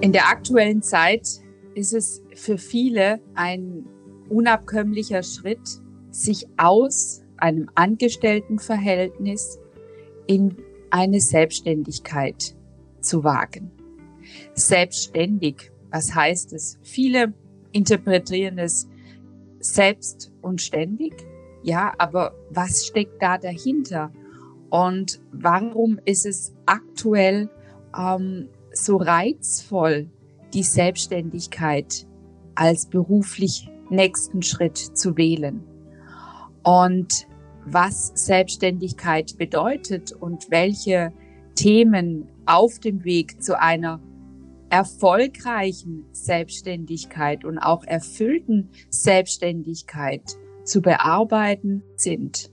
In der aktuellen Zeit ist es für viele ein unabkömmlicher Schritt, sich aus einem Angestelltenverhältnis in eine Selbstständigkeit zu wagen. Selbstständig, was heißt es? Viele interpretieren es selbst und ständig. Ja, aber was steckt da dahinter? Und warum ist es aktuell ähm, so reizvoll, die Selbstständigkeit als beruflich nächsten Schritt zu wählen? Und was Selbstständigkeit bedeutet und welche Themen auf dem Weg zu einer erfolgreichen Selbstständigkeit und auch erfüllten Selbstständigkeit zu bearbeiten sind.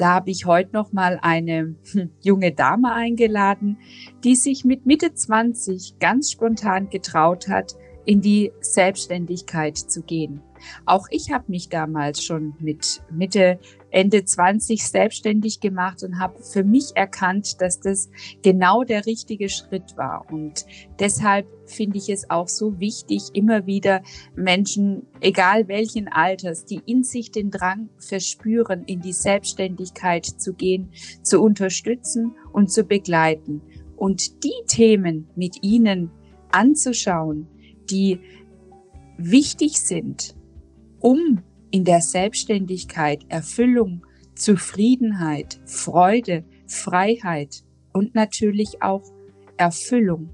Da habe ich heute noch mal eine hm, junge Dame eingeladen, die sich mit Mitte 20 ganz spontan getraut hat, in die Selbstständigkeit zu gehen. Auch ich habe mich damals schon mit Mitte, Ende 20 selbstständig gemacht und habe für mich erkannt, dass das genau der richtige Schritt war. Und deshalb finde ich es auch so wichtig, immer wieder Menschen, egal welchen Alters, die in sich den Drang verspüren, in die Selbstständigkeit zu gehen, zu unterstützen und zu begleiten und die Themen mit ihnen anzuschauen, die wichtig sind, um in der Selbstständigkeit Erfüllung, Zufriedenheit, Freude, Freiheit und natürlich auch Erfüllung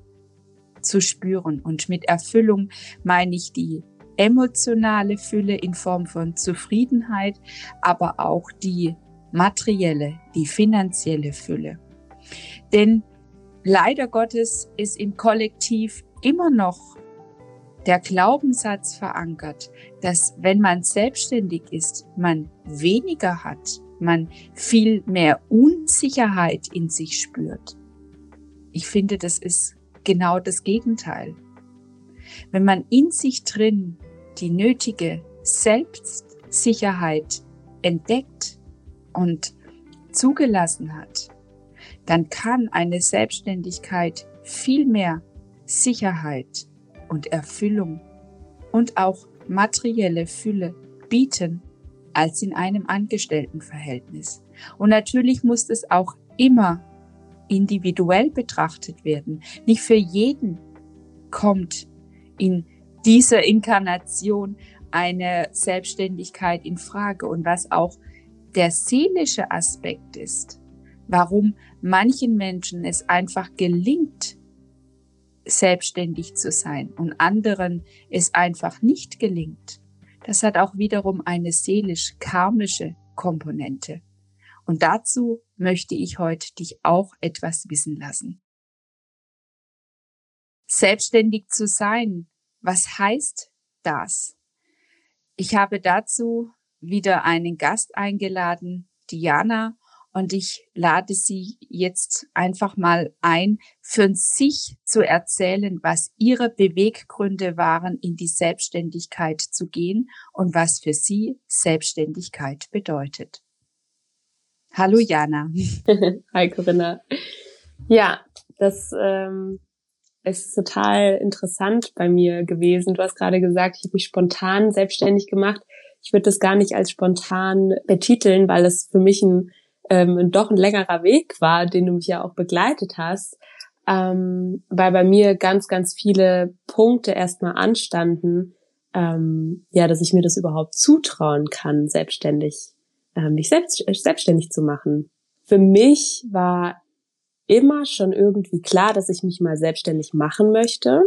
zu spüren. Und mit Erfüllung meine ich die emotionale Fülle in Form von Zufriedenheit, aber auch die materielle, die finanzielle Fülle. Denn leider Gottes ist im Kollektiv immer noch der Glaubenssatz verankert, dass wenn man selbstständig ist, man weniger hat, man viel mehr Unsicherheit in sich spürt. Ich finde, das ist genau das Gegenteil. Wenn man in sich drin die nötige Selbstsicherheit entdeckt und zugelassen hat, dann kann eine Selbstständigkeit viel mehr Sicherheit und Erfüllung und auch materielle Fülle bieten als in einem Angestelltenverhältnis. Und natürlich muss es auch immer individuell betrachtet werden. Nicht für jeden kommt in dieser Inkarnation eine Selbstständigkeit in Frage und was auch der seelische Aspekt ist, warum manchen Menschen es einfach gelingt, selbstständig zu sein und anderen es einfach nicht gelingt, das hat auch wiederum eine seelisch-karmische Komponente. Und dazu möchte ich heute dich auch etwas wissen lassen. Selbstständig zu sein, was heißt das? Ich habe dazu wieder einen Gast eingeladen, Diana, und ich lade Sie jetzt einfach mal ein, für sich zu erzählen, was Ihre Beweggründe waren, in die Selbstständigkeit zu gehen und was für Sie Selbstständigkeit bedeutet. Hallo Jana. Hi Corinna. Ja, das ähm, ist total interessant bei mir gewesen. Du hast gerade gesagt, ich habe mich spontan selbstständig gemacht. Ich würde das gar nicht als spontan betiteln, weil es für mich ein ähm, doch ein längerer Weg war, den du mich ja auch begleitet hast, ähm, weil bei mir ganz, ganz viele Punkte erstmal anstanden, ähm, ja, dass ich mir das überhaupt zutrauen kann, selbstständig, äh, mich selbst, selbstständig zu machen. Für mich war immer schon irgendwie klar, dass ich mich mal selbstständig machen möchte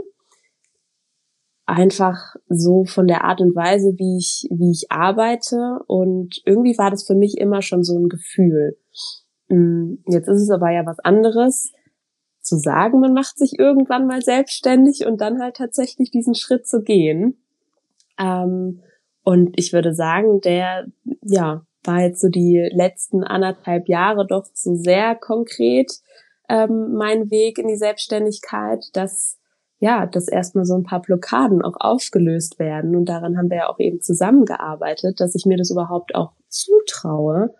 einfach so von der Art und Weise, wie ich, wie ich arbeite. Und irgendwie war das für mich immer schon so ein Gefühl. Mm, jetzt ist es aber ja was anderes, zu sagen, man macht sich irgendwann mal selbstständig und dann halt tatsächlich diesen Schritt zu gehen. Ähm, und ich würde sagen, der, ja, war jetzt so die letzten anderthalb Jahre doch so sehr konkret ähm, mein Weg in die Selbstständigkeit, dass ja, dass erstmal so ein paar Blockaden auch aufgelöst werden. Und daran haben wir ja auch eben zusammengearbeitet, dass ich mir das überhaupt auch zutraue,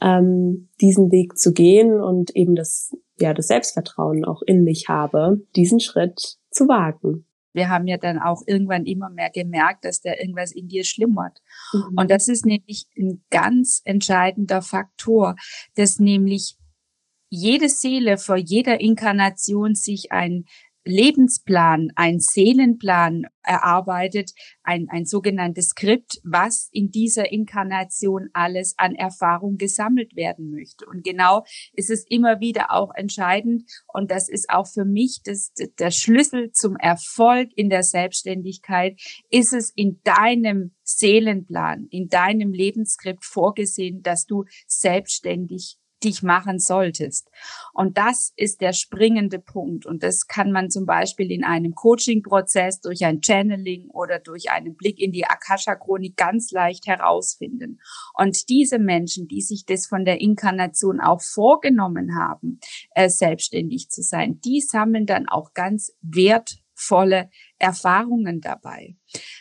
ähm, diesen Weg zu gehen und eben das, ja, das Selbstvertrauen auch in mich habe, diesen Schritt zu wagen. Wir haben ja dann auch irgendwann immer mehr gemerkt, dass da irgendwas in dir schlummert. Mhm. Und das ist nämlich ein ganz entscheidender Faktor, dass nämlich jede Seele vor jeder Inkarnation sich ein Lebensplan, ein Seelenplan erarbeitet, ein, ein sogenanntes Skript, was in dieser Inkarnation alles an Erfahrung gesammelt werden möchte. Und genau ist es immer wieder auch entscheidend. Und das ist auch für mich das, der Schlüssel zum Erfolg in der Selbstständigkeit, ist es in deinem Seelenplan, in deinem Lebensskript vorgesehen, dass du selbstständig dich machen solltest. Und das ist der springende Punkt. Und das kann man zum Beispiel in einem Coaching-Prozess durch ein Channeling oder durch einen Blick in die Akasha-Chronik ganz leicht herausfinden. Und diese Menschen, die sich das von der Inkarnation auch vorgenommen haben, äh, selbstständig zu sein, die sammeln dann auch ganz wertvolle Erfahrungen dabei.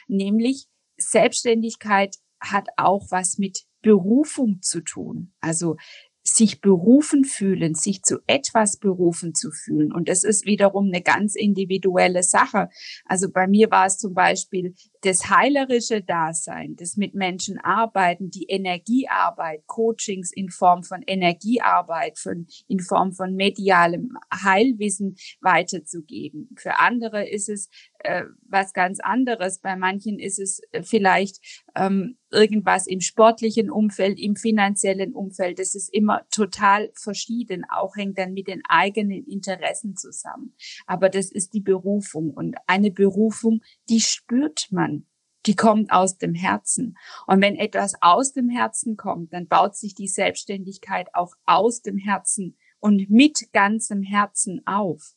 Nämlich Selbstständigkeit hat auch was mit Berufung zu tun. Also sich berufen fühlen, sich zu etwas berufen zu fühlen. Und das ist wiederum eine ganz individuelle Sache. Also bei mir war es zum Beispiel das heilerische Dasein, das mit Menschen arbeiten, die Energiearbeit, Coachings in Form von Energiearbeit, von, in Form von medialem Heilwissen weiterzugeben. Für andere ist es äh, was ganz anderes. Bei manchen ist es äh, vielleicht ähm, irgendwas im sportlichen Umfeld, im finanziellen Umfeld. Das ist immer total verschieden. Auch hängt dann mit den eigenen Interessen zusammen. Aber das ist die Berufung. Und eine Berufung, die spürt man. Die kommt aus dem Herzen. Und wenn etwas aus dem Herzen kommt, dann baut sich die Selbstständigkeit auch aus dem Herzen und mit ganzem Herzen auf.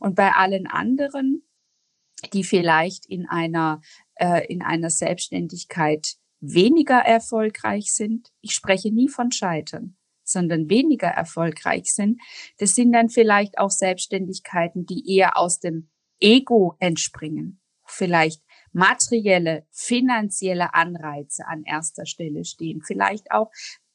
Und bei allen anderen, die vielleicht in einer, äh, in einer Selbstständigkeit weniger erfolgreich sind, ich spreche nie von Scheitern, sondern weniger erfolgreich sind, das sind dann vielleicht auch Selbstständigkeiten, die eher aus dem Ego entspringen, vielleicht materielle, finanzielle Anreize an erster Stelle stehen, vielleicht auch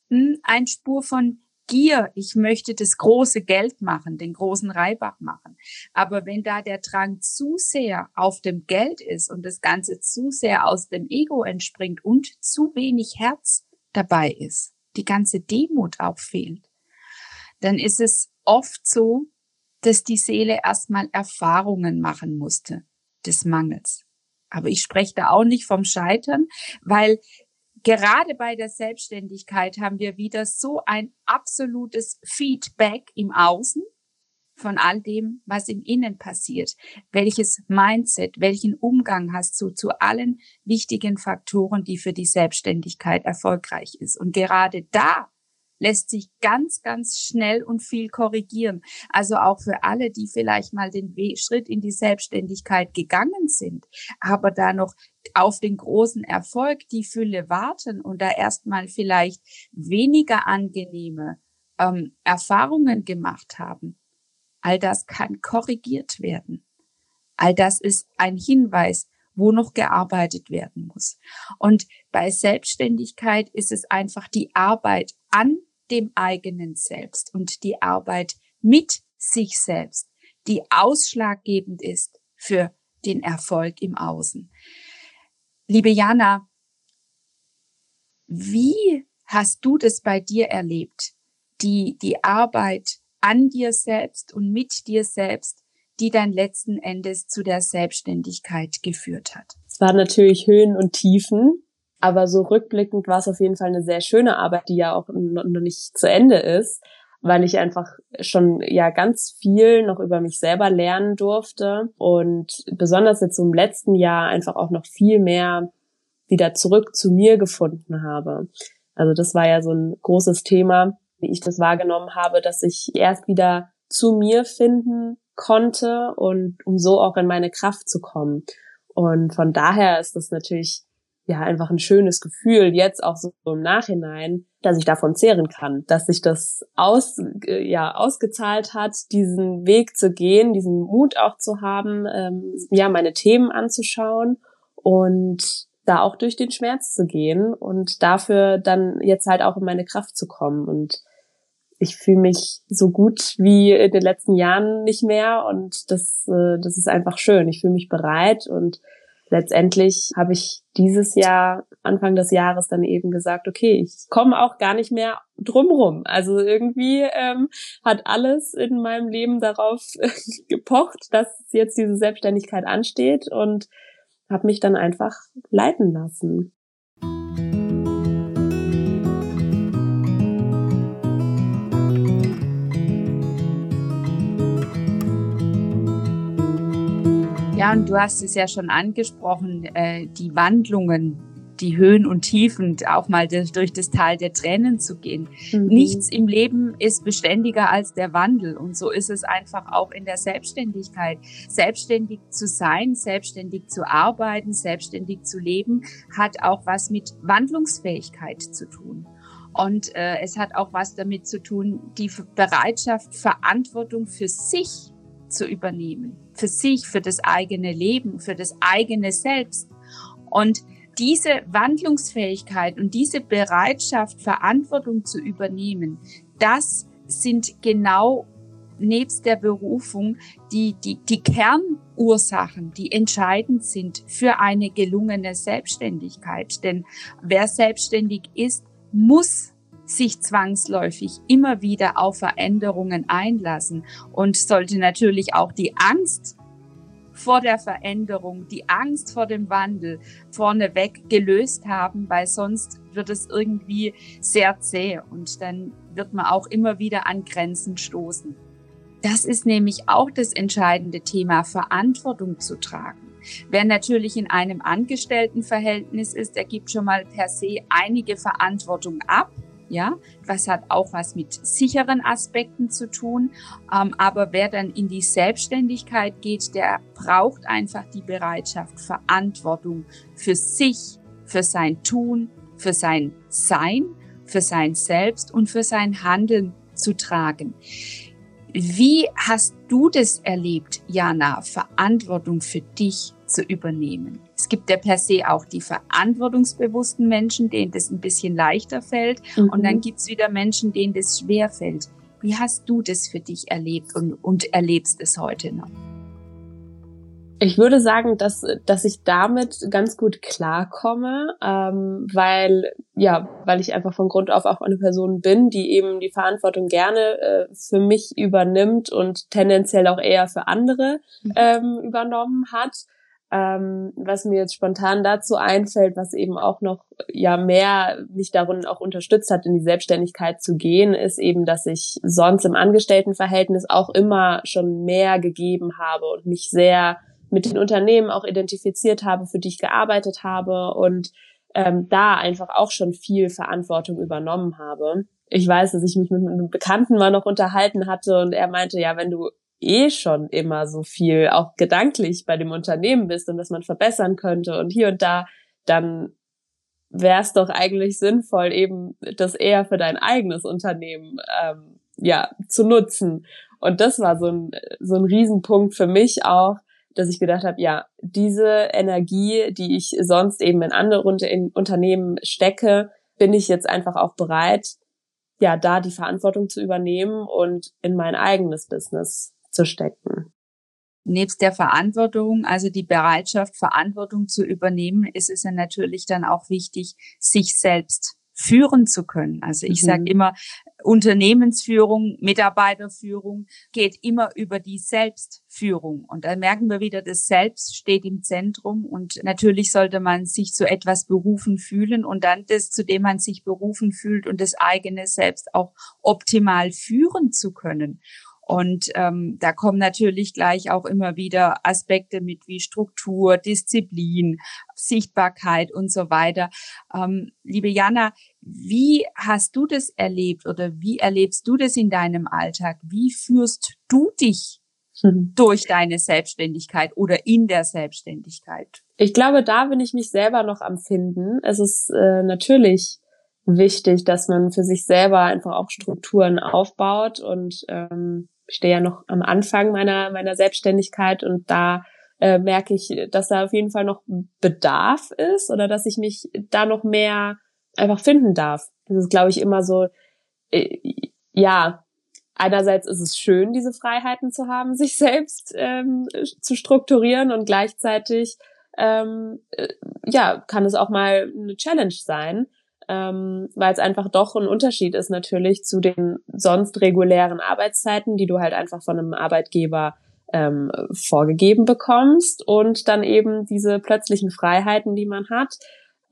mh, hm, ein Spur von Gier, ich möchte das große Geld machen, den großen Reibach machen. Aber wenn da der Drang zu sehr auf dem Geld ist und das Ganze zu sehr aus dem Ego entspringt und zu wenig Herz dabei ist, die ganze Demut auch fehlt, dann ist es oft so, dass die Seele erstmal Erfahrungen machen musste des Mangels. Aber ich spreche da auch nicht vom Scheitern, weil gerade bei der Selbstständigkeit haben wir wieder so ein absolutes Feedback im Außen von all dem, was im Innen passiert. Welches Mindset, welchen Umgang hast du zu allen wichtigen Faktoren, die für die Selbstständigkeit erfolgreich ist. Und gerade da lässt sich ganz, ganz schnell und viel korrigieren. Also auch für alle, die vielleicht mal den Schritt in die Selbstständigkeit gegangen sind, aber da noch auf den großen Erfolg, die Fülle warten und da erstmal vielleicht weniger angenehme ähm, Erfahrungen gemacht haben. All das kann korrigiert werden. All das ist ein Hinweis, wo noch gearbeitet werden muss. Und bei Selbstständigkeit ist es einfach die Arbeit an dem eigenen Selbst und die Arbeit mit sich selbst, die ausschlaggebend ist für den Erfolg im Außen. Liebe Jana, wie hast du das bei dir erlebt? Die, die Arbeit an dir selbst und mit dir selbst, die dann letzten Endes zu der Selbstständigkeit geführt hat. Es waren natürlich Höhen und Tiefen. Aber so rückblickend war es auf jeden Fall eine sehr schöne Arbeit, die ja auch noch nicht zu Ende ist, weil ich einfach schon ja ganz viel noch über mich selber lernen durfte und besonders jetzt im letzten Jahr einfach auch noch viel mehr wieder zurück zu mir gefunden habe. Also das war ja so ein großes Thema, wie ich das wahrgenommen habe, dass ich erst wieder zu mir finden konnte und um so auch in meine Kraft zu kommen. Und von daher ist das natürlich ja einfach ein schönes Gefühl, jetzt auch so im Nachhinein, dass ich davon zehren kann, dass sich das aus, äh, ja, ausgezahlt hat, diesen Weg zu gehen, diesen Mut auch zu haben, ähm, ja, meine Themen anzuschauen und da auch durch den Schmerz zu gehen und dafür dann jetzt halt auch in meine Kraft zu kommen und ich fühle mich so gut wie in den letzten Jahren nicht mehr und das, äh, das ist einfach schön. Ich fühle mich bereit und letztendlich habe ich dieses Jahr, Anfang des Jahres, dann eben gesagt, okay, ich komme auch gar nicht mehr drumrum. Also irgendwie ähm, hat alles in meinem Leben darauf gepocht, dass jetzt diese Selbstständigkeit ansteht und habe mich dann einfach leiten lassen. Ja, und du hast es ja schon angesprochen, äh, die Wandlungen, die Höhen und Tiefen, auch mal durch das Tal der Tränen zu gehen. Mhm. Nichts im Leben ist beständiger als der Wandel. Und so ist es einfach auch in der Selbstständigkeit. Selbstständig zu sein, selbstständig zu arbeiten, selbstständig zu leben, hat auch was mit Wandlungsfähigkeit zu tun. Und äh, es hat auch was damit zu tun, die Bereitschaft, Verantwortung für sich zu übernehmen. Für sich, für das eigene Leben, für das eigene Selbst. Und diese Wandlungsfähigkeit und diese Bereitschaft, Verantwortung zu übernehmen, das sind genau nebst der Berufung die, die, die Kernursachen, die entscheidend sind für eine gelungene Selbstständigkeit. Denn wer selbstständig ist, muss sich zwangsläufig immer wieder auf Veränderungen einlassen und sollte natürlich auch die Angst vor der Veränderung, die Angst vor dem Wandel vorneweg gelöst haben, weil sonst wird es irgendwie sehr zäh und dann wird man auch immer wieder an Grenzen stoßen. Das ist nämlich auch das entscheidende Thema, Verantwortung zu tragen. Wer natürlich in einem Angestelltenverhältnis ist, der gibt schon mal per se einige Verantwortung ab ja, was hat auch was mit sicheren Aspekten zu tun. Ähm, aber wer dann in die Selbstständigkeit geht, der braucht einfach die Bereitschaft, Verantwortung für sich, für sein Tun, für sein Sein, für sein Selbst und für sein Handeln zu tragen. Wie hast du das erlebt, Jana, Verantwortung für dich zu übernehmen? Es gibt ja per se auch die verantwortungsbewussten Menschen, denen das ein bisschen leichter fällt. Mhm. Und dann gibt's wieder Menschen, denen das schwer fällt. Wie hast du das für dich erlebt und, und erlebst es heute noch? Ich würde sagen, dass, dass ich damit ganz gut klarkomme, ähm, weil, ja, weil ich einfach von Grund auf auch eine Person bin, die eben die Verantwortung gerne äh, für mich übernimmt und tendenziell auch eher für andere mhm. ähm, übernommen hat. Ähm, was mir jetzt spontan dazu einfällt, was eben auch noch ja mehr mich darin auch unterstützt hat, in die Selbstständigkeit zu gehen, ist eben, dass ich sonst im Angestelltenverhältnis auch immer schon mehr gegeben habe und mich sehr mit den Unternehmen auch identifiziert habe, für die ich gearbeitet habe und ähm, da einfach auch schon viel Verantwortung übernommen habe. Ich weiß, dass ich mich mit einem Bekannten mal noch unterhalten hatte und er meinte, ja, wenn du eh schon immer so viel auch gedanklich bei dem Unternehmen bist und dass man verbessern könnte und hier und da, dann wäre es doch eigentlich sinnvoll, eben das eher für dein eigenes Unternehmen ähm, ja zu nutzen. Und das war so ein so ein Riesenpunkt für mich auch, dass ich gedacht habe, ja, diese Energie, die ich sonst eben in andere Unternehmen stecke, bin ich jetzt einfach auch bereit, ja, da die Verantwortung zu übernehmen und in mein eigenes Business zu stecken. Nebst der Verantwortung, also die Bereitschaft, Verantwortung zu übernehmen, ist es ja natürlich dann auch wichtig, sich selbst führen zu können. Also ich mhm. sage immer, Unternehmensführung, Mitarbeiterführung geht immer über die Selbstführung. Und da merken wir wieder, das Selbst steht im Zentrum. Und natürlich sollte man sich zu etwas berufen fühlen und dann das, zu dem man sich berufen fühlt und das eigene Selbst auch optimal führen zu können. Und ähm, da kommen natürlich gleich auch immer wieder Aspekte mit wie Struktur, Disziplin, Sichtbarkeit und so weiter. Ähm, liebe Jana, wie hast du das erlebt oder wie erlebst du das in deinem Alltag? Wie führst du dich mhm. durch deine Selbstständigkeit oder in der Selbstständigkeit? Ich glaube, da bin ich mich selber noch am Finden. Es ist äh, natürlich wichtig, dass man für sich selber einfach auch Strukturen aufbaut und ähm, stehe ja noch am Anfang meiner, meiner Selbstständigkeit und da äh, merke ich, dass da auf jeden Fall noch Bedarf ist oder dass ich mich da noch mehr einfach finden darf. Das ist, glaube ich, immer so, äh, ja, einerseits ist es schön, diese Freiheiten zu haben, sich selbst ähm, zu strukturieren und gleichzeitig ähm, äh, ja, kann es auch mal eine Challenge sein, ähm, weil es einfach doch ein Unterschied ist natürlich zu den sonst regulären Arbeitszeiten, die du halt einfach von einem Arbeitgeber ähm, vorgegeben bekommst und dann eben diese plötzlichen Freiheiten, die man hat.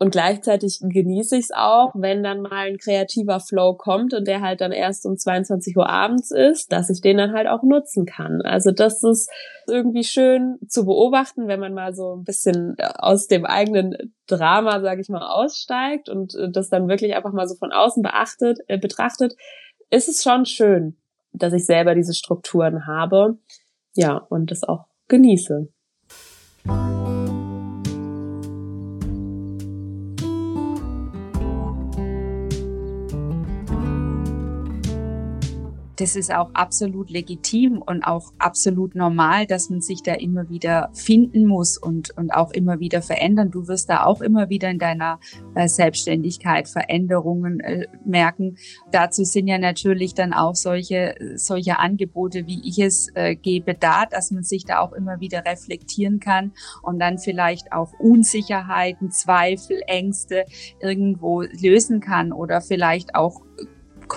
Und gleichzeitig genieße ich es auch, wenn dann mal ein kreativer Flow kommt und der halt dann erst um 22 Uhr abends ist, dass ich den dann halt auch nutzen kann. Also das ist irgendwie schön zu beobachten, wenn man mal so ein bisschen aus dem eigenen Drama, sage ich mal, aussteigt und äh, das dann wirklich einfach mal so von außen beachtet, äh, betrachtet, ist es schon schön, dass ich selber diese Strukturen habe. Ja, und das auch genieße. Das ist auch absolut legitim und auch absolut normal, dass man sich da immer wieder finden muss und, und auch immer wieder verändern. Du wirst da auch immer wieder in deiner äh, Selbstständigkeit Veränderungen äh, merken. Dazu sind ja natürlich dann auch solche, solche Angebote, wie ich es äh, gebe, da, dass man sich da auch immer wieder reflektieren kann und dann vielleicht auch Unsicherheiten, Zweifel, Ängste irgendwo lösen kann oder vielleicht auch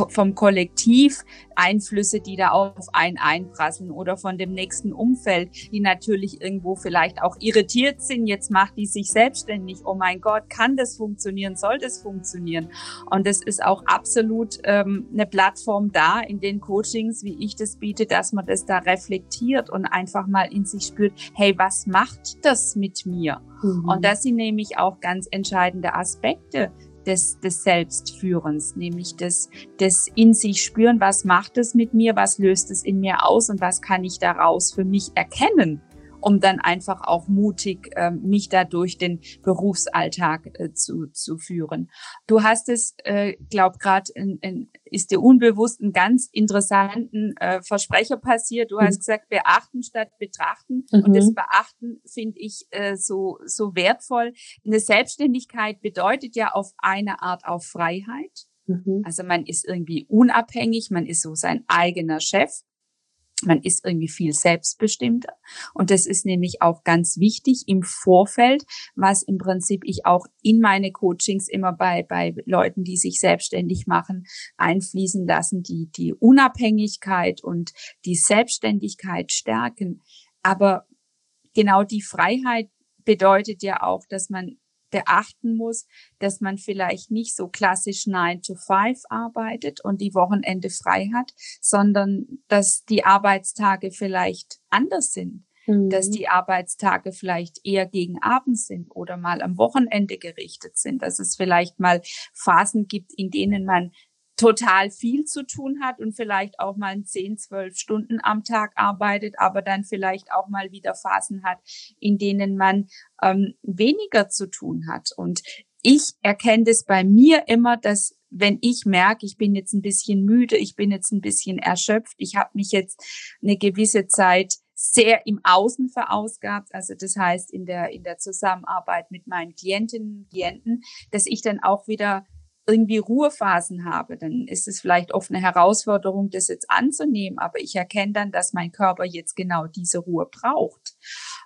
vom Kollektiv Einflüsse, die da auf einen einprasseln oder von dem nächsten Umfeld, die natürlich irgendwo vielleicht auch irritiert sind. Jetzt macht die sich selbstständig. Oh mein Gott, kann das funktionieren? Soll das funktionieren? Und es ist auch absolut ähm, eine Plattform da in den Coachings, wie ich das biete, dass man das da reflektiert und einfach mal in sich spürt, hey, was macht das mit mir? Mhm. Und das sind nämlich auch ganz entscheidende Aspekte des, des Selbstführens, nämlich des, des in sich spüren, was macht es mit mir, was löst es in mir aus und was kann ich daraus für mich erkennen um dann einfach auch mutig äh, mich da durch den Berufsalltag äh, zu, zu führen. Du hast es, äh, glaub gerade, ist dir unbewusst einen ganz interessanten äh, Versprecher passiert. Du mhm. hast gesagt, beachten statt betrachten. Mhm. Und das mhm. Beachten finde ich äh, so, so wertvoll. Eine Selbstständigkeit bedeutet ja auf eine Art auch Freiheit. Mhm. Also man ist irgendwie unabhängig, man ist so sein eigener Chef man ist irgendwie viel selbstbestimmter. Und das ist nämlich auch ganz wichtig im Vorfeld, was im Prinzip ich auch in meine Coachings immer bei, bei Leuten, die sich selbstständig machen, einfließen lassen, die die Unabhängigkeit und die Selbstständigkeit stärken. Aber genau die Freiheit bedeutet ja auch, dass man beachten muss, dass man vielleicht nicht so klassisch 9 to 5 arbeitet und die Wochenende frei hat, sondern dass die Arbeitstage vielleicht anders sind. Mhm. Dass die Arbeitstage vielleicht eher gegen Abend sind oder mal am Wochenende gerichtet sind. Dass es vielleicht mal Phasen gibt, in denen man total viel zu tun hat und vielleicht auch mal 10, 12 Stunden am Tag arbeitet, aber dann vielleicht auch mal wieder Phasen hat, in denen man ähm, weniger zu tun hat. Und ich erkenne das bei mir immer, dass wenn ich merke, ich bin jetzt ein bisschen müde, ich bin jetzt ein bisschen erschöpft, ich habe mich jetzt eine gewisse Zeit sehr im Außen verausgabt, also das heißt in der in der Zusammenarbeit mit meinen Klientinnen und Klienten, dass ich dann auch wieder irgendwie Ruhephasen habe, dann ist es vielleicht oft eine Herausforderung, das jetzt anzunehmen, aber ich erkenne dann, dass mein Körper jetzt genau diese Ruhe braucht.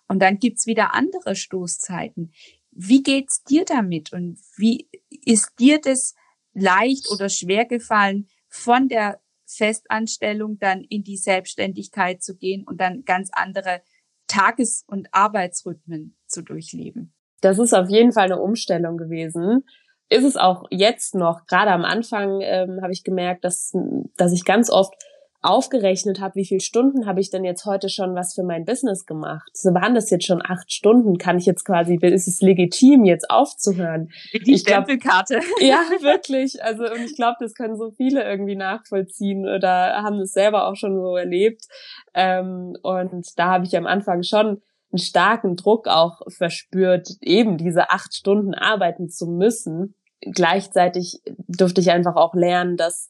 Und dann gibt's wieder andere Stoßzeiten. Wie geht's dir damit und wie ist dir das leicht oder schwer gefallen, von der Festanstellung dann in die Selbstständigkeit zu gehen und dann ganz andere Tages- und Arbeitsrhythmen zu durchleben? Das ist auf jeden Fall eine Umstellung gewesen ist es auch jetzt noch, gerade am Anfang ähm, habe ich gemerkt, dass, dass ich ganz oft aufgerechnet habe, wie viele Stunden habe ich denn jetzt heute schon was für mein Business gemacht? So waren das jetzt schon acht Stunden? Kann ich jetzt quasi, ist es legitim, jetzt aufzuhören? Die ich Stempelkarte. Glaub, ja, wirklich. Also, und ich glaube, das können so viele irgendwie nachvollziehen oder haben es selber auch schon so erlebt. Ähm, und da habe ich am Anfang schon einen starken Druck auch verspürt, eben diese acht Stunden arbeiten zu müssen gleichzeitig durfte ich einfach auch lernen, dass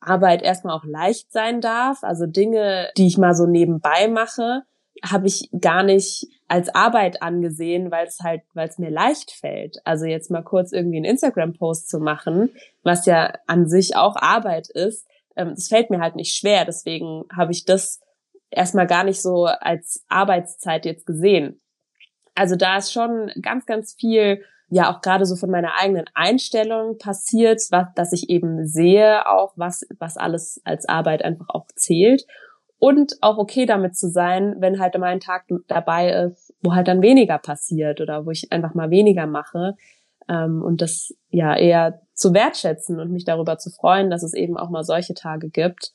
Arbeit erstmal auch leicht sein darf. Also Dinge, die ich mal so nebenbei mache, habe ich gar nicht als Arbeit angesehen, weil es halt, weil es mir leicht fällt. Also jetzt mal kurz irgendwie einen Instagram-Post zu machen, was ja an sich auch Arbeit ist, ähm, das fällt mir halt nicht schwer. Deswegen habe ich das erstmal gar nicht so als Arbeitszeit jetzt gesehen. Also da ist schon ganz, ganz viel, ja auch gerade so von meiner eigenen Einstellung passiert, was, dass ich eben sehe auch, was, was alles als Arbeit einfach auch zählt. Und auch okay damit zu sein, wenn halt mal ein Tag dabei ist, wo halt dann weniger passiert oder wo ich einfach mal weniger mache. Ähm, und das ja eher zu wertschätzen und mich darüber zu freuen, dass es eben auch mal solche Tage gibt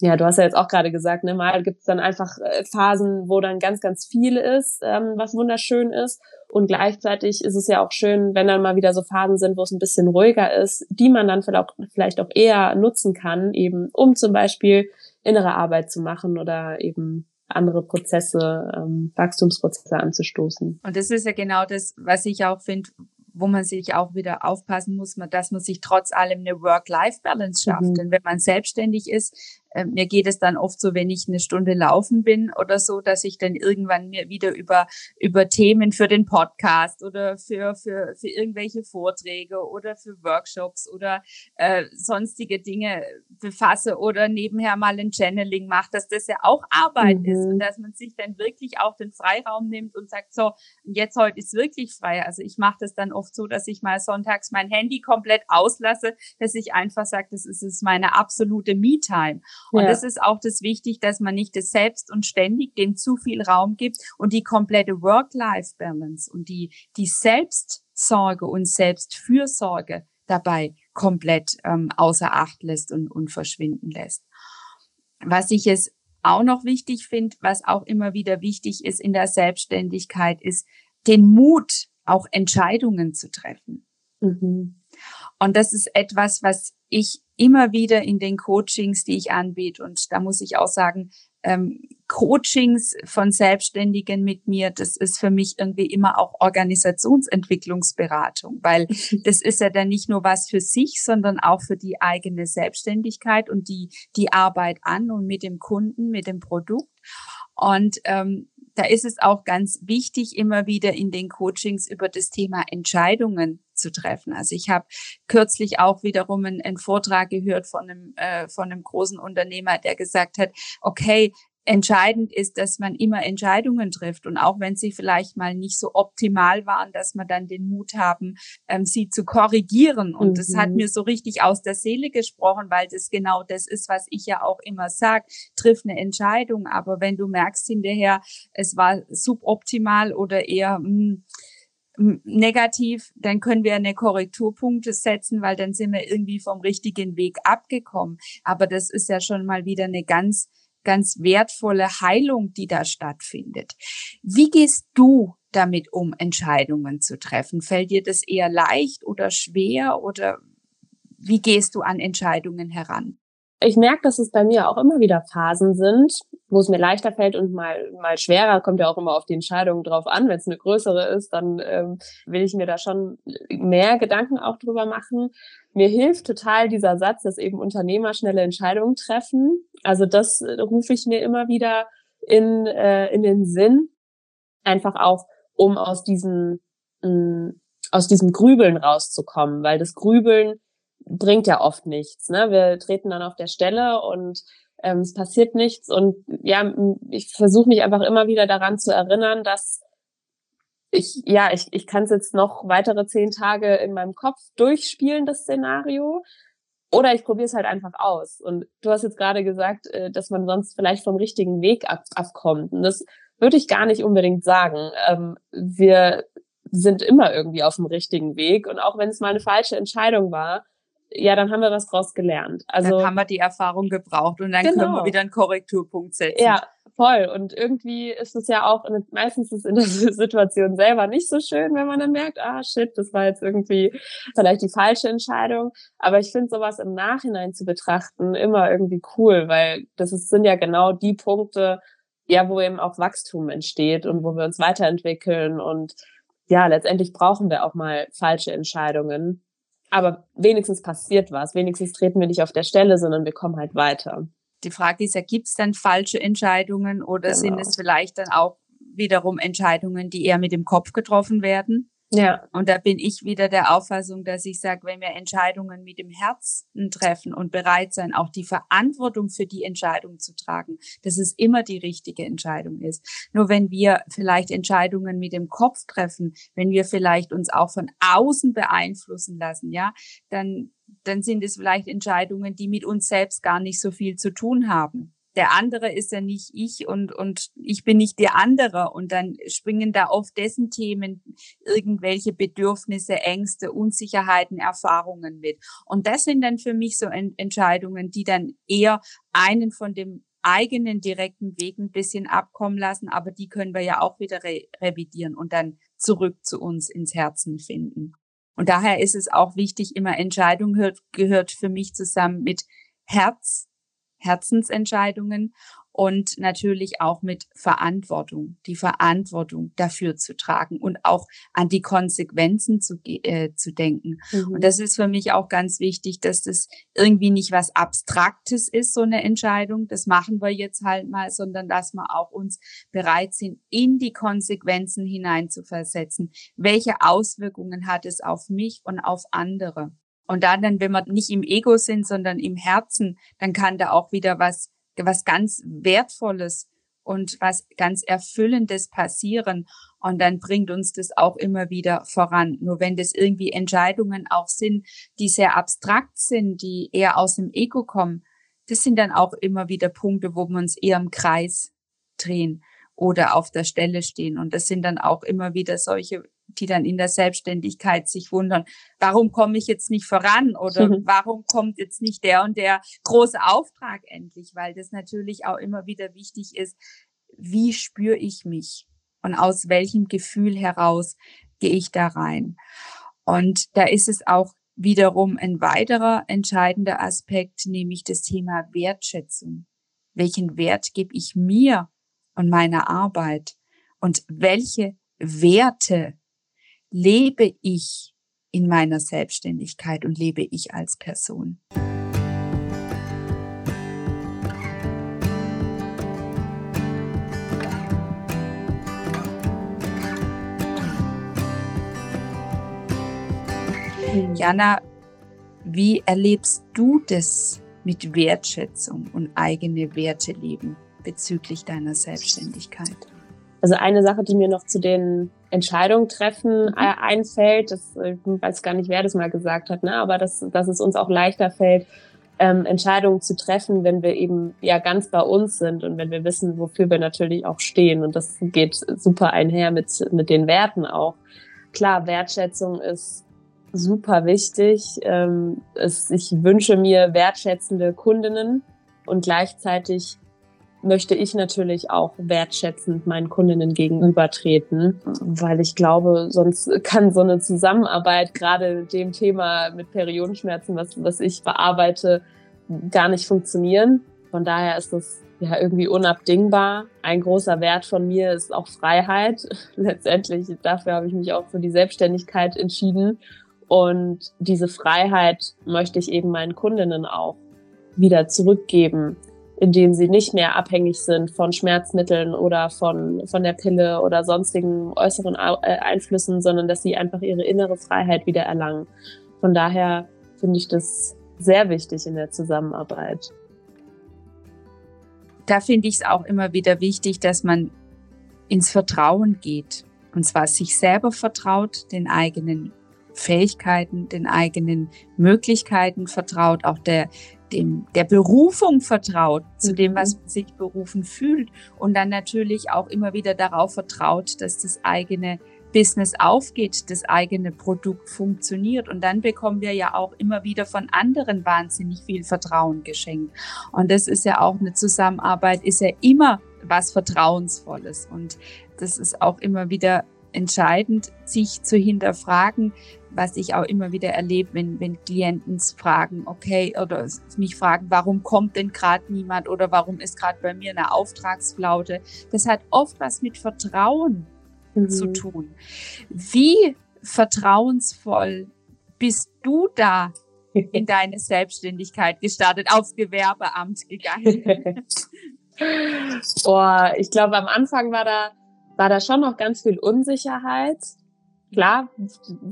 ja, du hast ja jetzt auch gerade gesagt, ne, mal gibt's dann einfach äh, Phasen, wo dann ganz, ganz viel ist, ähm, was wunderschön ist. Und gleichzeitig ist es ja auch schön, wenn dann mal wieder so Phasen sind, wo es ein bisschen ruhiger ist, die man dann vielleicht auch, vielleicht auch eher nutzen kann, eben um zum Beispiel innere Arbeit zu machen oder eben andere Prozesse, ähm, Wachstumsprozesse anzustoßen. Und das ist ja genau das, was ich auch finde, wo man sich auch wieder aufpassen muss, dass man sich trotz allem eine Work-Life-Balance schafft. Mhm. Denn wenn man selbstständig ist, äh, mir geht es dann oft so, wenn ich eine Stunde laufen bin oder so, dass ich dann irgendwann mir wieder über, über Themen für den Podcast oder für, für, für irgendwelche Vorträge oder für Workshops oder äh, sonstige Dinge befasse oder nebenher mal ein Channeling mache, dass das ja auch Arbeit mhm. ist und dass man sich dann wirklich auch den Freiraum nimmt und sagt, so, jetzt heute ist wirklich frei. Also ich mache das dann oft so, dass ich mal sonntags mein Handy komplett auslasse, dass ich einfach sage, das ist, ist meine absolute Me-Time. Und ja. das ist auch das wichtig, dass man nicht das selbst und ständig dem zu viel Raum gibt und die komplette Work-Life-Balance und die, die Selbstsorge und Selbstfürsorge dabei komplett ähm, außer Acht lässt und, und verschwinden lässt. Was ich es auch noch wichtig finde, was auch immer wieder wichtig ist in der Selbstständigkeit, ist den Mut, auch Entscheidungen zu treffen. Mhm. Und das ist etwas, was ich immer wieder in den Coachings, die ich anbiete, und da muss ich auch sagen, ähm, Coachings von Selbstständigen mit mir, das ist für mich irgendwie immer auch Organisationsentwicklungsberatung, weil das ist ja dann nicht nur was für sich, sondern auch für die eigene Selbstständigkeit und die, die Arbeit an und mit dem Kunden, mit dem Produkt. Und ähm, da ist es auch ganz wichtig, immer wieder in den Coachings über das Thema Entscheidungen zu treffen. Also ich habe kürzlich auch wiederum einen, einen Vortrag gehört von einem, äh, von einem großen Unternehmer, der gesagt hat, okay, entscheidend ist, dass man immer Entscheidungen trifft und auch wenn sie vielleicht mal nicht so optimal waren, dass man dann den Mut haben, ähm, sie zu korrigieren. Und mhm. das hat mhm. mir so richtig aus der Seele gesprochen, weil das genau das ist, was ich ja auch immer sage. Triff eine Entscheidung, aber wenn du merkst hinterher, es war suboptimal oder eher mh, hm, negativ, dann können wir eine Korrekturpunkte setzen, weil dann sind wir irgendwie vom richtigen Weg abgekommen. Aber das ist ja schon mal wieder eine ganz ganz wertvolle Heilung, die da stattfindet. Wie gehst du damit um, Entscheidungen zu treffen? Fällt dir das eher leicht oder schwer oder wie gehst du an Entscheidungen heran? Ich merke, dass es bei mir auch immer wieder Phasen sind, wo es mir leichter fällt und mal, mal schwerer. Kommt ja auch immer auf die Entscheidung drauf an. Wenn es eine größere ist, dann ähm, will ich mir da schon mehr Gedanken auch drüber machen. Mir hilft total dieser Satz, dass eben Unternehmer schnelle Entscheidungen treffen. Also das äh, rufe ich mir immer wieder in, äh, in den Sinn. Einfach auch, um aus diesem, mh, mm, aus diesem Grübeln rauszukommen, weil das Grübeln bringt ja oft nichts. Ne? Wir treten dann auf der Stelle und ähm, es passiert nichts. Und ja, ich versuche mich einfach immer wieder daran zu erinnern, dass ich, ja, ich, ich kann es jetzt noch weitere zehn Tage in meinem Kopf durchspielen, das Szenario. Oder ich probiere es halt einfach aus. Und du hast jetzt gerade gesagt, äh, dass man sonst vielleicht vom richtigen Weg ab, abkommt. Und das würde ich gar nicht unbedingt sagen. Ähm, wir sind immer irgendwie auf dem richtigen Weg. Und auch wenn es mal eine falsche Entscheidung war, ja, dann haben wir was draus gelernt. Also dann haben wir die Erfahrung gebraucht und dann genau. können wir genau. wieder einen Korrekturpunkt setzen. Ja, voll. Und irgendwie ist es ja auch, meistens ist es in der Situation selber nicht so schön, wenn man dann merkt, ah shit, das war jetzt irgendwie vielleicht die falsche Entscheidung. Aber ich finde sowas im Nachhinein zu betrachten immer irgendwie cool, weil das ist, sind ja genau die Punkte, ja, wo eben auch Wachstum entsteht und wo wir uns weiterentwickeln und ja, letztendlich brauchen wir auch mal falsche Entscheidungen aber wenigstens passiert was. Wenigstens treten wir nicht auf der Stelle, sondern wir kommen halt weiter. Die Frage ist ja, gibt es dann falsche Entscheidungen oder genau. sind es vielleicht dann auch wiederum Entscheidungen, die eher mit dem Kopf getroffen werden? Ja. Und da bin ich wieder der Auffassung, dass ich sage, wenn wir Entscheidungen mit dem Herzen treffen und bereit sein, auch die Verantwortung für die Entscheidung zu tragen, dass es immer die richtige Entscheidung ist. Nur wenn wir vielleicht Entscheidungen mit dem Kopf treffen, wenn wir vielleicht uns auch von außen beeinflussen lassen, ja, dann, dann sind es vielleicht Entscheidungen, die mit uns selbst gar nicht so viel zu tun haben der andere ist ja nicht ich und, und ich bin nicht der andere. Und dann springen da oft dessen Themen irgendwelche Bedürfnisse, Ängste, Unsicherheiten, Erfahrungen mit. Und das sind dann für mich so Entscheidungen, die dann eher einen von dem eigenen direkten Weg ein bisschen abkommen lassen, aber die können wir ja auch wieder re revidieren und dann zurück zu uns ins Herzen finden. Und daher ist es auch wichtig, immer Entscheidung gehört für mich zusammen mit Herz, Herzensentscheidungen und natürlich auch mit Verantwortung, die Verantwortung dafür zu tragen und auch an die Konsequenzen zu, äh, zu denken. Mhm. Und das ist für mich auch ganz wichtig, dass das irgendwie nicht was Abstraktes ist, so eine Entscheidung. Das machen wir jetzt halt mal, sondern dass wir auch uns bereit sind, in die Konsequenzen hinein zu versetzen. Welche Auswirkungen hat es auf mich und auf andere? Und dann, dann, wenn wir nicht im Ego sind, sondern im Herzen, dann kann da auch wieder was, was ganz Wertvolles und was ganz Erfüllendes passieren. Und dann bringt uns das auch immer wieder voran. Nur wenn das irgendwie Entscheidungen auch sind, die sehr abstrakt sind, die eher aus dem Ego kommen, das sind dann auch immer wieder Punkte, wo wir uns eher im Kreis drehen oder auf der Stelle stehen. Und das sind dann auch immer wieder solche die dann in der Selbstständigkeit sich wundern, warum komme ich jetzt nicht voran oder mhm. warum kommt jetzt nicht der und der große Auftrag endlich, weil das natürlich auch immer wieder wichtig ist, wie spüre ich mich und aus welchem Gefühl heraus gehe ich da rein. Und da ist es auch wiederum ein weiterer entscheidender Aspekt, nämlich das Thema Wertschätzung. Welchen Wert gebe ich mir und meiner Arbeit? Und welche Werte lebe ich in meiner Selbstständigkeit und lebe ich als Person. Hm. Jana, wie erlebst du das mit Wertschätzung und eigene Werte leben bezüglich deiner Selbstständigkeit? Also eine Sache, die mir noch zu den Entscheidungen treffen mhm. äh, einfällt, das äh, ich weiß gar nicht, wer das mal gesagt hat, ne? aber dass, dass es uns auch leichter fällt, ähm, Entscheidungen zu treffen, wenn wir eben ja ganz bei uns sind und wenn wir wissen, wofür wir natürlich auch stehen. Und das geht super einher mit, mit den Werten auch. Klar, Wertschätzung ist super wichtig. Ähm, es, ich wünsche mir wertschätzende Kundinnen und gleichzeitig möchte ich natürlich auch wertschätzend meinen Kundinnen gegenübertreten, weil ich glaube, sonst kann so eine Zusammenarbeit gerade dem Thema mit Periodenschmerzen, was, was ich bearbeite, gar nicht funktionieren. Von daher ist das ja irgendwie unabdingbar. Ein großer Wert von mir ist auch Freiheit. Letztendlich dafür habe ich mich auch für die Selbstständigkeit entschieden. Und diese Freiheit möchte ich eben meinen Kundinnen auch wieder zurückgeben indem sie nicht mehr abhängig sind von Schmerzmitteln oder von, von der Pille oder sonstigen äußeren äh, Einflüssen, sondern dass sie einfach ihre innere Freiheit wieder erlangen. Von daher finde ich das sehr wichtig in der Zusammenarbeit. Da finde ich es auch immer wieder wichtig, dass man ins Vertrauen geht. Und zwar sich selber vertraut, den eigenen Fähigkeiten, den eigenen Möglichkeiten vertraut, auch der, dem, der Berufung vertraut, zu dem, mhm. was man sich berufen fühlt und dann natürlich auch immer wieder darauf vertraut, dass das eigene Business aufgeht, das eigene Produkt funktioniert. Und dann bekommen wir ja auch immer wieder von anderen wahnsinnig viel Vertrauen geschenkt. Und das ist ja auch eine Zusammenarbeit, ist ja immer was Vertrauensvolles. Und das ist auch immer wieder entscheidend, sich zu hinterfragen, was ich auch immer wieder erlebe, wenn, wenn Klienten fragen, okay, oder mich fragen, warum kommt denn gerade niemand oder warum ist gerade bei mir eine Auftragsflaute. Das hat oft was mit Vertrauen mhm. zu tun. Wie vertrauensvoll bist du da in deine Selbstständigkeit gestartet, aufs Gewerbeamt gegangen? Boah, ich glaube, am Anfang war da, war da schon noch ganz viel Unsicherheit klar,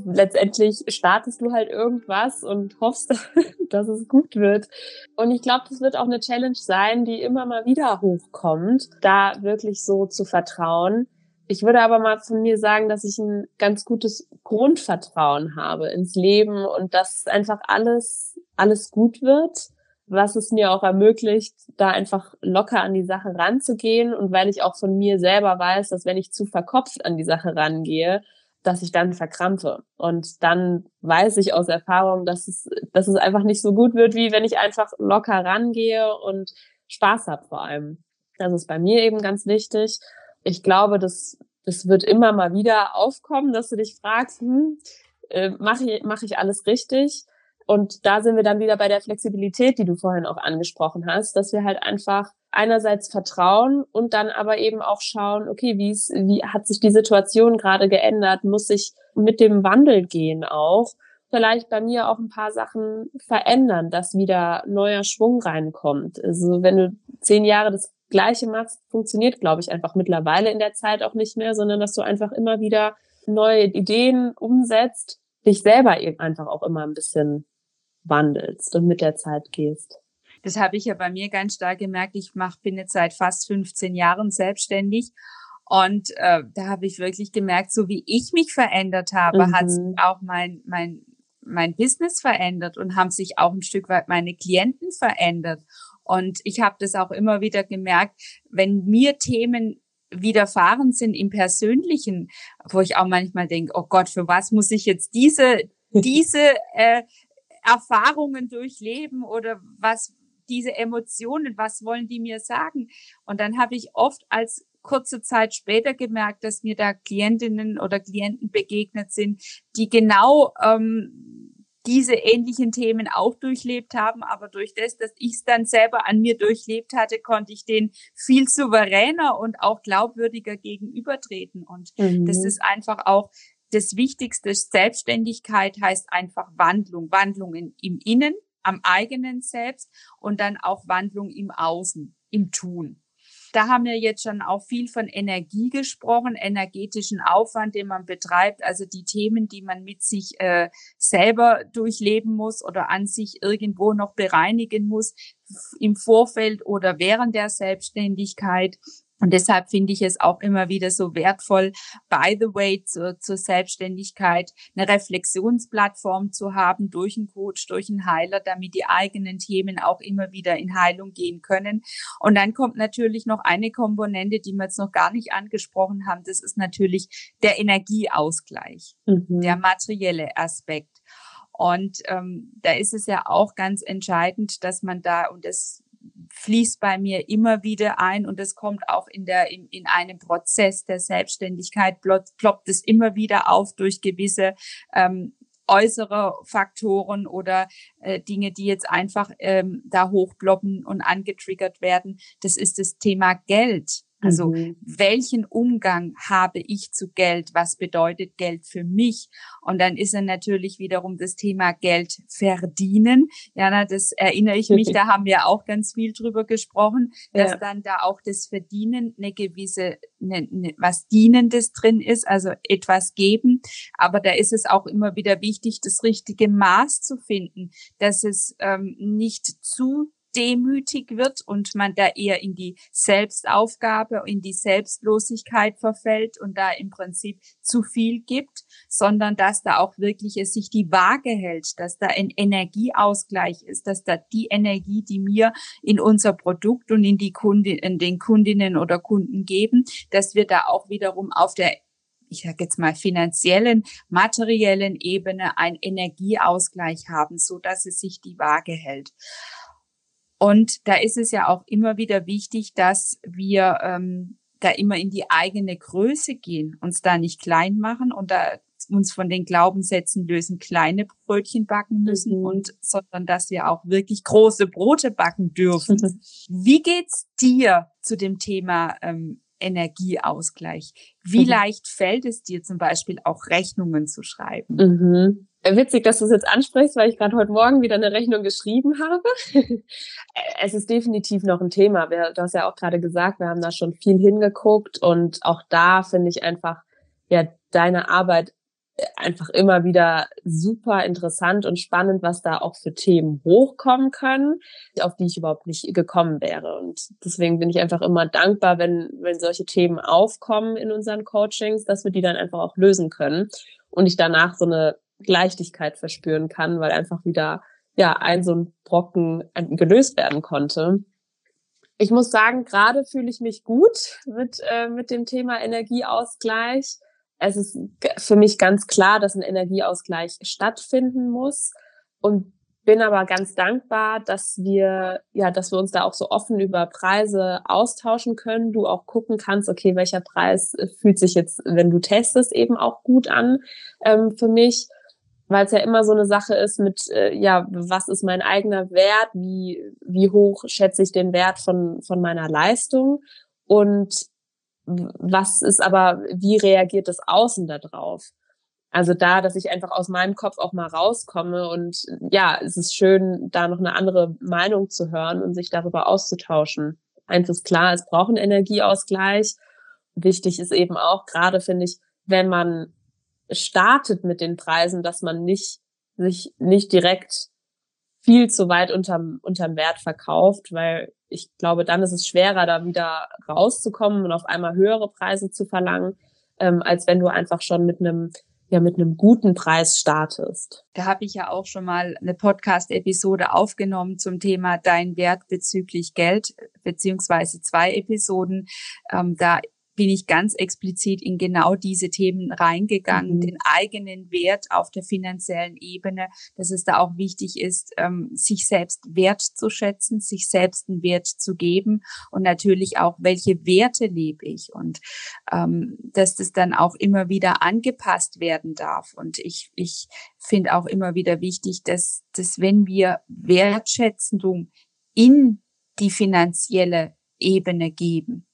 letztendlich startest du halt irgendwas und hoffst, dass es gut wird. Und ich glaube, das wird auch eine Challenge sein, die immer mal wieder hochkommt, da wirklich so zu vertrauen. Ich würde aber mal von mir sagen, dass ich ein ganz gutes Grundvertrauen habe ins Leben und dass einfach alles, alles gut wird was es mir auch ermöglicht, da einfach locker an die Sache ranzugehen und weil ich auch von mir selber weiß, dass wenn ich zu verkopft an die Sache rangehe, dass ich dann verkrampfe. Und dann weiß ich aus Erfahrung, dass es, dass es einfach nicht so gut wird, wie wenn ich einfach locker rangehe und Spaß habe vor allem. Das ist bei mir eben ganz wichtig. Ich glaube, das, das wird immer mal wieder aufkommen, dass du dich fragst, hm, äh, mache ich, mach ich alles richtig? Und da sind wir dann wieder bei der Flexibilität, die du vorhin auch angesprochen hast, dass wir halt einfach einerseits vertrauen und dann aber eben auch schauen, okay, wie ist, wie hat sich die Situation gerade geändert? Muss ich mit dem Wandel gehen auch? Vielleicht bei mir auch ein paar Sachen verändern, dass wieder neuer Schwung reinkommt. Also wenn du zehn Jahre das Gleiche machst, funktioniert, glaube ich, einfach mittlerweile in der Zeit auch nicht mehr, sondern dass du einfach immer wieder neue Ideen umsetzt, dich selber einfach auch immer ein bisschen wandelst und mit der Zeit gehst. Das habe ich ja bei mir ganz stark gemerkt. Ich mach, bin jetzt seit fast 15 Jahren selbstständig. Und äh, da habe ich wirklich gemerkt, so wie ich mich verändert habe, mhm. hat sich auch mein, mein, mein Business verändert und haben sich auch ein Stück weit meine Klienten verändert. Und ich habe das auch immer wieder gemerkt, wenn mir Themen widerfahren sind im Persönlichen, wo ich auch manchmal denke, oh Gott, für was muss ich jetzt diese, diese äh, Erfahrungen durchleben oder was diese Emotionen, was wollen die mir sagen? Und dann habe ich oft als kurze Zeit später gemerkt, dass mir da Klientinnen oder Klienten begegnet sind, die genau ähm, diese ähnlichen Themen auch durchlebt haben, aber durch das, dass ich es dann selber an mir durchlebt hatte, konnte ich den viel souveräner und auch glaubwürdiger gegenübertreten. Und mhm. das ist einfach auch das Wichtigste, Selbstständigkeit heißt einfach Wandlung. Wandlung in, im Innen, am eigenen Selbst und dann auch Wandlung im Außen, im Tun. Da haben wir jetzt schon auch viel von Energie gesprochen, energetischen Aufwand, den man betreibt, also die Themen, die man mit sich äh, selber durchleben muss oder an sich irgendwo noch bereinigen muss im Vorfeld oder während der Selbstständigkeit. Und deshalb finde ich es auch immer wieder so wertvoll, by the way, zur, zur Selbstständigkeit eine Reflexionsplattform zu haben durch einen Coach, durch einen Heiler, damit die eigenen Themen auch immer wieder in Heilung gehen können. Und dann kommt natürlich noch eine Komponente, die wir jetzt noch gar nicht angesprochen haben. Das ist natürlich der Energieausgleich, mhm. der materielle Aspekt. Und ähm, da ist es ja auch ganz entscheidend, dass man da, und das fließt bei mir immer wieder ein und es kommt auch in der in, in einem Prozess der Selbstständigkeit ploppt, es immer wieder auf durch gewisse ähm, äußere Faktoren oder äh, Dinge, die jetzt einfach ähm, da hochploppen und angetriggert werden. Das ist das Thema Geld. Also mhm. welchen Umgang habe ich zu Geld? Was bedeutet Geld für mich? Und dann ist dann natürlich wiederum das Thema Geld verdienen. Ja, na, das erinnere ich mich, da haben wir auch ganz viel drüber gesprochen, dass ja. dann da auch das Verdienen eine gewisse, eine, eine, was Dienendes drin ist, also etwas geben. Aber da ist es auch immer wieder wichtig, das richtige Maß zu finden, dass es ähm, nicht zu demütig wird und man da eher in die Selbstaufgabe, in die Selbstlosigkeit verfällt und da im Prinzip zu viel gibt, sondern dass da auch wirklich es sich die Waage hält, dass da ein Energieausgleich ist, dass da die Energie, die mir in unser Produkt und in die Kunden, in den Kundinnen oder Kunden geben, dass wir da auch wiederum auf der ich sage jetzt mal finanziellen, materiellen Ebene einen Energieausgleich haben, so dass es sich die Waage hält. Und da ist es ja auch immer wieder wichtig, dass wir ähm, da immer in die eigene Größe gehen, uns da nicht klein machen und da uns von den Glaubenssätzen lösen, kleine Brötchen backen müssen mhm. und sondern dass wir auch wirklich große Brote backen dürfen. Wie geht's dir zu dem Thema ähm, Energieausgleich? Wie mhm. leicht fällt es dir zum Beispiel auch Rechnungen zu schreiben? Mhm. Witzig, dass du es jetzt ansprichst, weil ich gerade heute Morgen wieder eine Rechnung geschrieben habe. es ist definitiv noch ein Thema. du hast ja auch gerade gesagt, wir haben da schon viel hingeguckt und auch da finde ich einfach, ja, deine Arbeit einfach immer wieder super interessant und spannend, was da auch für Themen hochkommen können, auf die ich überhaupt nicht gekommen wäre. Und deswegen bin ich einfach immer dankbar, wenn, wenn solche Themen aufkommen in unseren Coachings, dass wir die dann einfach auch lösen können und ich danach so eine Leichtigkeit verspüren kann, weil einfach wieder ja ein so ein Brocken gelöst werden konnte. Ich muss sagen, gerade fühle ich mich gut mit, äh, mit dem Thema Energieausgleich es ist für mich ganz klar, dass ein Energieausgleich stattfinden muss und bin aber ganz dankbar, dass wir, ja, dass wir uns da auch so offen über Preise austauschen können. Du auch gucken kannst, okay, welcher Preis fühlt sich jetzt, wenn du testest, eben auch gut an ähm, für mich, weil es ja immer so eine Sache ist mit, äh, ja, was ist mein eigener Wert, wie wie hoch schätze ich den Wert von von meiner Leistung und was ist aber, wie reagiert das Außen da drauf? Also da, dass ich einfach aus meinem Kopf auch mal rauskomme und ja, es ist schön, da noch eine andere Meinung zu hören und sich darüber auszutauschen. Eins ist klar, es braucht einen Energieausgleich. Wichtig ist eben auch, gerade finde ich, wenn man startet mit den Preisen, dass man nicht sich nicht direkt viel zu weit unterm, unterm Wert verkauft, weil ich glaube, dann ist es schwerer, da wieder rauszukommen und auf einmal höhere Preise zu verlangen, ähm, als wenn du einfach schon mit einem ja mit einem guten Preis startest. Da habe ich ja auch schon mal eine Podcast-Episode aufgenommen zum Thema Dein Wert bezüglich Geld, beziehungsweise zwei Episoden. Ähm, da bin ich ganz explizit in genau diese Themen reingegangen, mhm. den eigenen Wert auf der finanziellen Ebene, dass es da auch wichtig ist, ähm, sich selbst wertzuschätzen, sich selbst einen Wert zu geben und natürlich auch, welche Werte lebe ich und ähm, dass das dann auch immer wieder angepasst werden darf. Und ich, ich finde auch immer wieder wichtig, dass, dass wenn wir Wertschätzung in die finanzielle Ebene geben,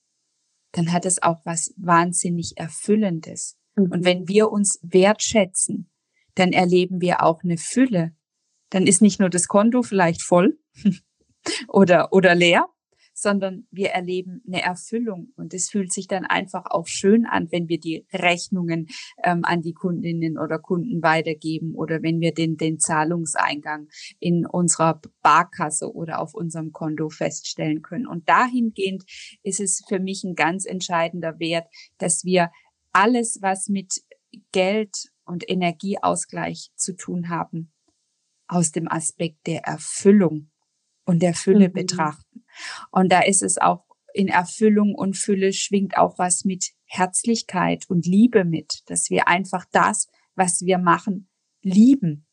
dann hat es auch was wahnsinnig Erfüllendes. Mhm. Und wenn wir uns wertschätzen, dann erleben wir auch eine Fülle. Dann ist nicht nur das Konto vielleicht voll oder, oder leer, sondern wir erleben eine Erfüllung. Und es fühlt sich dann einfach auch schön an, wenn wir die Rechnungen ähm, an die Kundinnen oder Kunden weitergeben oder wenn wir den, den Zahlungseingang in unserer Barkasse oder auf unserem Konto feststellen können. Und dahingehend ist es für mich ein ganz entscheidender Wert, dass wir alles, was mit Geld und Energieausgleich zu tun haben, aus dem Aspekt der Erfüllung und der Fülle mhm. betrachten. Und da ist es auch in Erfüllung und Fülle schwingt auch was mit Herzlichkeit und Liebe mit, dass wir einfach das, was wir machen, lieben.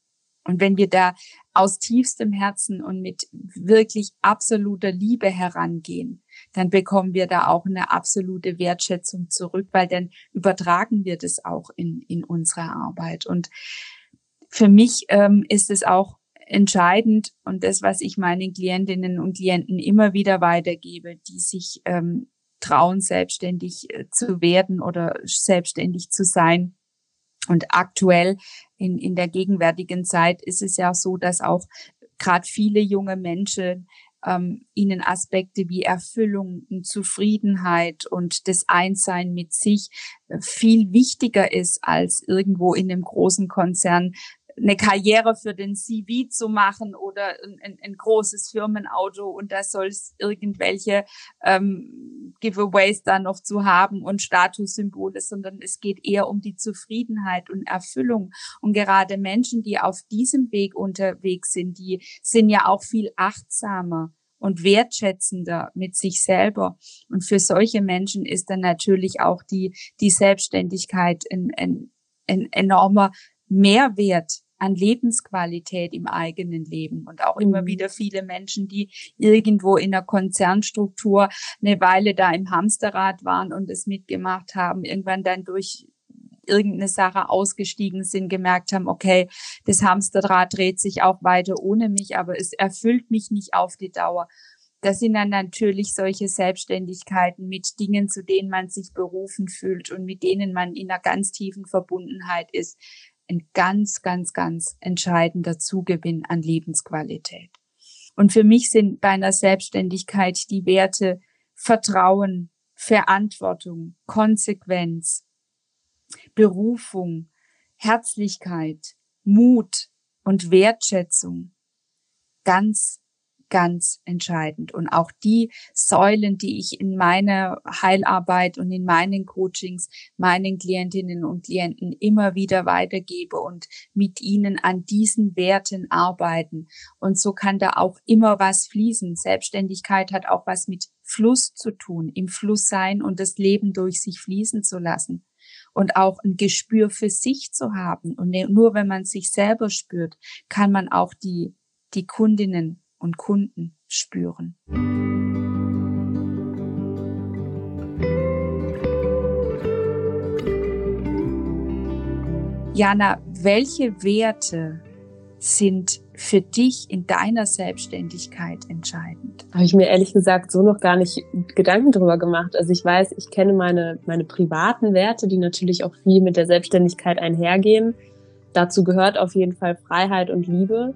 Und wenn wir da aus tiefstem Herzen und mit wirklich absoluter Liebe herangehen, dann bekommen wir da auch eine absolute Wertschätzung zurück, weil dann übertragen wir das auch in, in unsere Arbeit. Und für mich ähm, ist es auch entscheidend und das, was ich meinen Klientinnen und Klienten immer wieder weitergebe, die sich ähm, trauen, selbstständig äh, zu werden oder selbstständig zu sein. Und aktuell in, in der gegenwärtigen Zeit ist es ja so, dass auch gerade viele junge Menschen ähm, ihnen Aspekte wie Erfüllung und Zufriedenheit und das Einssein mit sich äh, viel wichtiger ist als irgendwo in einem großen Konzern eine Karriere für den CV zu machen oder ein, ein großes Firmenauto und da soll es irgendwelche ähm, Giveaways da noch zu haben und Statussymbole, sondern es geht eher um die Zufriedenheit und Erfüllung. Und gerade Menschen, die auf diesem Weg unterwegs sind, die sind ja auch viel achtsamer und wertschätzender mit sich selber. Und für solche Menschen ist dann natürlich auch die, die Selbstständigkeit ein, ein, ein enormer Mehrwert an Lebensqualität im eigenen Leben und auch immer mhm. wieder viele Menschen, die irgendwo in der Konzernstruktur eine Weile da im Hamsterrad waren und es mitgemacht haben, irgendwann dann durch irgendeine Sache ausgestiegen sind, gemerkt haben, okay, das Hamsterrad dreht sich auch weiter ohne mich, aber es erfüllt mich nicht auf die Dauer. Das sind dann natürlich solche Selbstständigkeiten mit Dingen, zu denen man sich berufen fühlt und mit denen man in einer ganz tiefen Verbundenheit ist ein ganz, ganz, ganz entscheidender Zugewinn an Lebensqualität. Und für mich sind bei einer Selbstständigkeit die Werte Vertrauen, Verantwortung, Konsequenz, Berufung, Herzlichkeit, Mut und Wertschätzung ganz ganz entscheidend. Und auch die Säulen, die ich in meiner Heilarbeit und in meinen Coachings meinen Klientinnen und Klienten immer wieder weitergebe und mit ihnen an diesen Werten arbeiten. Und so kann da auch immer was fließen. Selbstständigkeit hat auch was mit Fluss zu tun, im Fluss sein und das Leben durch sich fließen zu lassen und auch ein Gespür für sich zu haben. Und nur wenn man sich selber spürt, kann man auch die, die Kundinnen und Kunden spüren. Jana, welche Werte sind für dich in deiner Selbstständigkeit entscheidend? Habe ich mir ehrlich gesagt so noch gar nicht Gedanken drüber gemacht. Also ich weiß, ich kenne meine, meine privaten Werte, die natürlich auch viel mit der Selbstständigkeit einhergehen. Dazu gehört auf jeden Fall Freiheit und Liebe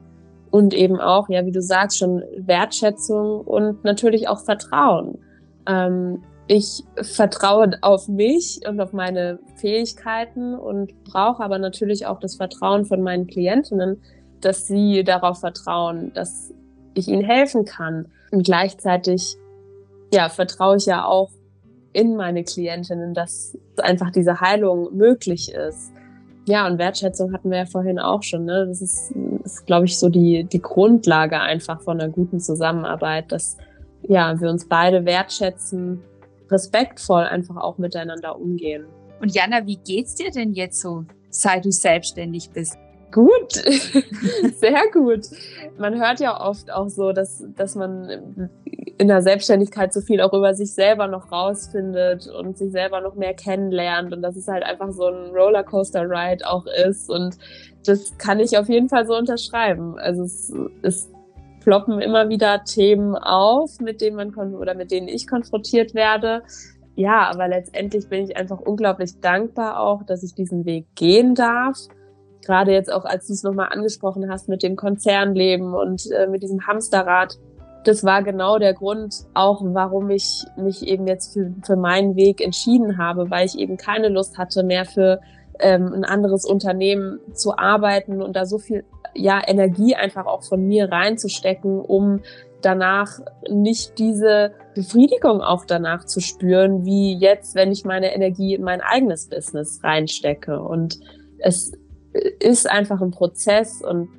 und eben auch, ja, wie du sagst, schon Wertschätzung und natürlich auch Vertrauen. Ähm, ich vertraue auf mich und auf meine Fähigkeiten und brauche aber natürlich auch das Vertrauen von meinen Klientinnen, dass sie darauf vertrauen, dass ich ihnen helfen kann. Und gleichzeitig, ja, vertraue ich ja auch in meine Klientinnen, dass einfach diese Heilung möglich ist. Ja, und Wertschätzung hatten wir ja vorhin auch schon. Ne? Das ist, ist glaube ich, so die, die Grundlage einfach von einer guten Zusammenarbeit, dass ja, wir uns beide wertschätzen, respektvoll einfach auch miteinander umgehen. Und Jana, wie geht's dir denn jetzt so, seit du selbstständig bist? Gut, sehr gut. Man hört ja oft auch so, dass, dass man in der Selbstständigkeit so viel auch über sich selber noch rausfindet und sich selber noch mehr kennenlernt und dass es halt einfach so ein Rollercoaster-Ride auch ist. Und das kann ich auf jeden Fall so unterschreiben. Also es, es ploppen immer wieder Themen auf, mit denen man oder mit denen ich konfrontiert werde. Ja, aber letztendlich bin ich einfach unglaublich dankbar auch, dass ich diesen Weg gehen darf gerade jetzt auch, als du es nochmal angesprochen hast mit dem Konzernleben und äh, mit diesem Hamsterrad, das war genau der Grund auch, warum ich mich eben jetzt für, für meinen Weg entschieden habe, weil ich eben keine Lust hatte, mehr für ähm, ein anderes Unternehmen zu arbeiten und da so viel ja, Energie einfach auch von mir reinzustecken, um danach nicht diese Befriedigung auch danach zu spüren, wie jetzt, wenn ich meine Energie in mein eigenes Business reinstecke. Und es ist einfach ein Prozess und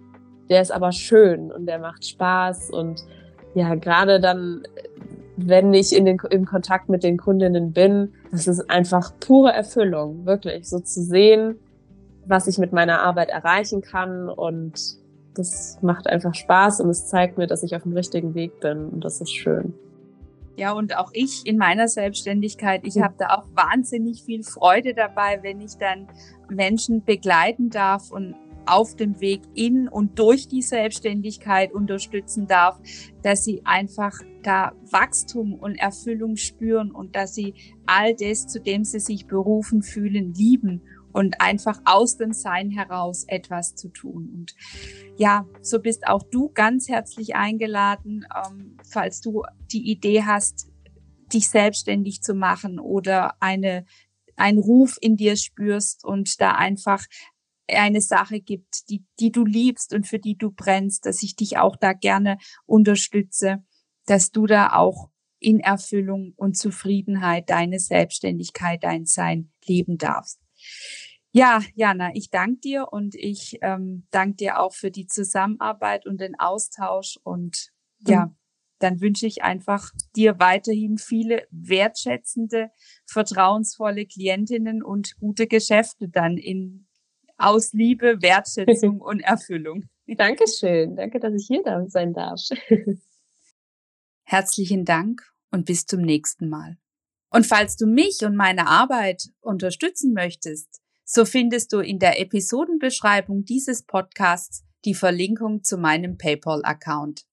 der ist aber schön und der macht Spaß und ja, gerade dann, wenn ich in den, im Kontakt mit den Kundinnen bin, das ist einfach pure Erfüllung, wirklich, so zu sehen, was ich mit meiner Arbeit erreichen kann und das macht einfach Spaß und es zeigt mir, dass ich auf dem richtigen Weg bin und das ist schön. Ja, und auch ich in meiner Selbstständigkeit, ich habe da auch wahnsinnig viel Freude dabei, wenn ich dann Menschen begleiten darf und auf dem Weg in und durch die Selbstständigkeit unterstützen darf, dass sie einfach da Wachstum und Erfüllung spüren und dass sie all das, zu dem sie sich berufen fühlen, lieben und einfach aus dem Sein heraus etwas zu tun. Und ja, so bist auch du ganz herzlich eingeladen, ähm, falls du die Idee hast, dich selbstständig zu machen oder eine, einen Ruf in dir spürst und da einfach eine Sache gibt, die, die du liebst und für die du brennst, dass ich dich auch da gerne unterstütze, dass du da auch in Erfüllung und Zufriedenheit deine Selbstständigkeit, dein Sein leben darfst. Ja, Jana, ich danke dir und ich ähm, danke dir auch für die Zusammenarbeit und den Austausch und ja, mhm. dann wünsche ich einfach dir weiterhin viele wertschätzende, vertrauensvolle Klientinnen und gute Geschäfte dann in aus Liebe, Wertschätzung und Erfüllung. Dankeschön. Danke, dass ich hier da sein darf. Herzlichen Dank und bis zum nächsten Mal. Und falls du mich und meine Arbeit unterstützen möchtest, so findest du in der Episodenbeschreibung dieses Podcasts die Verlinkung zu meinem PayPal-Account.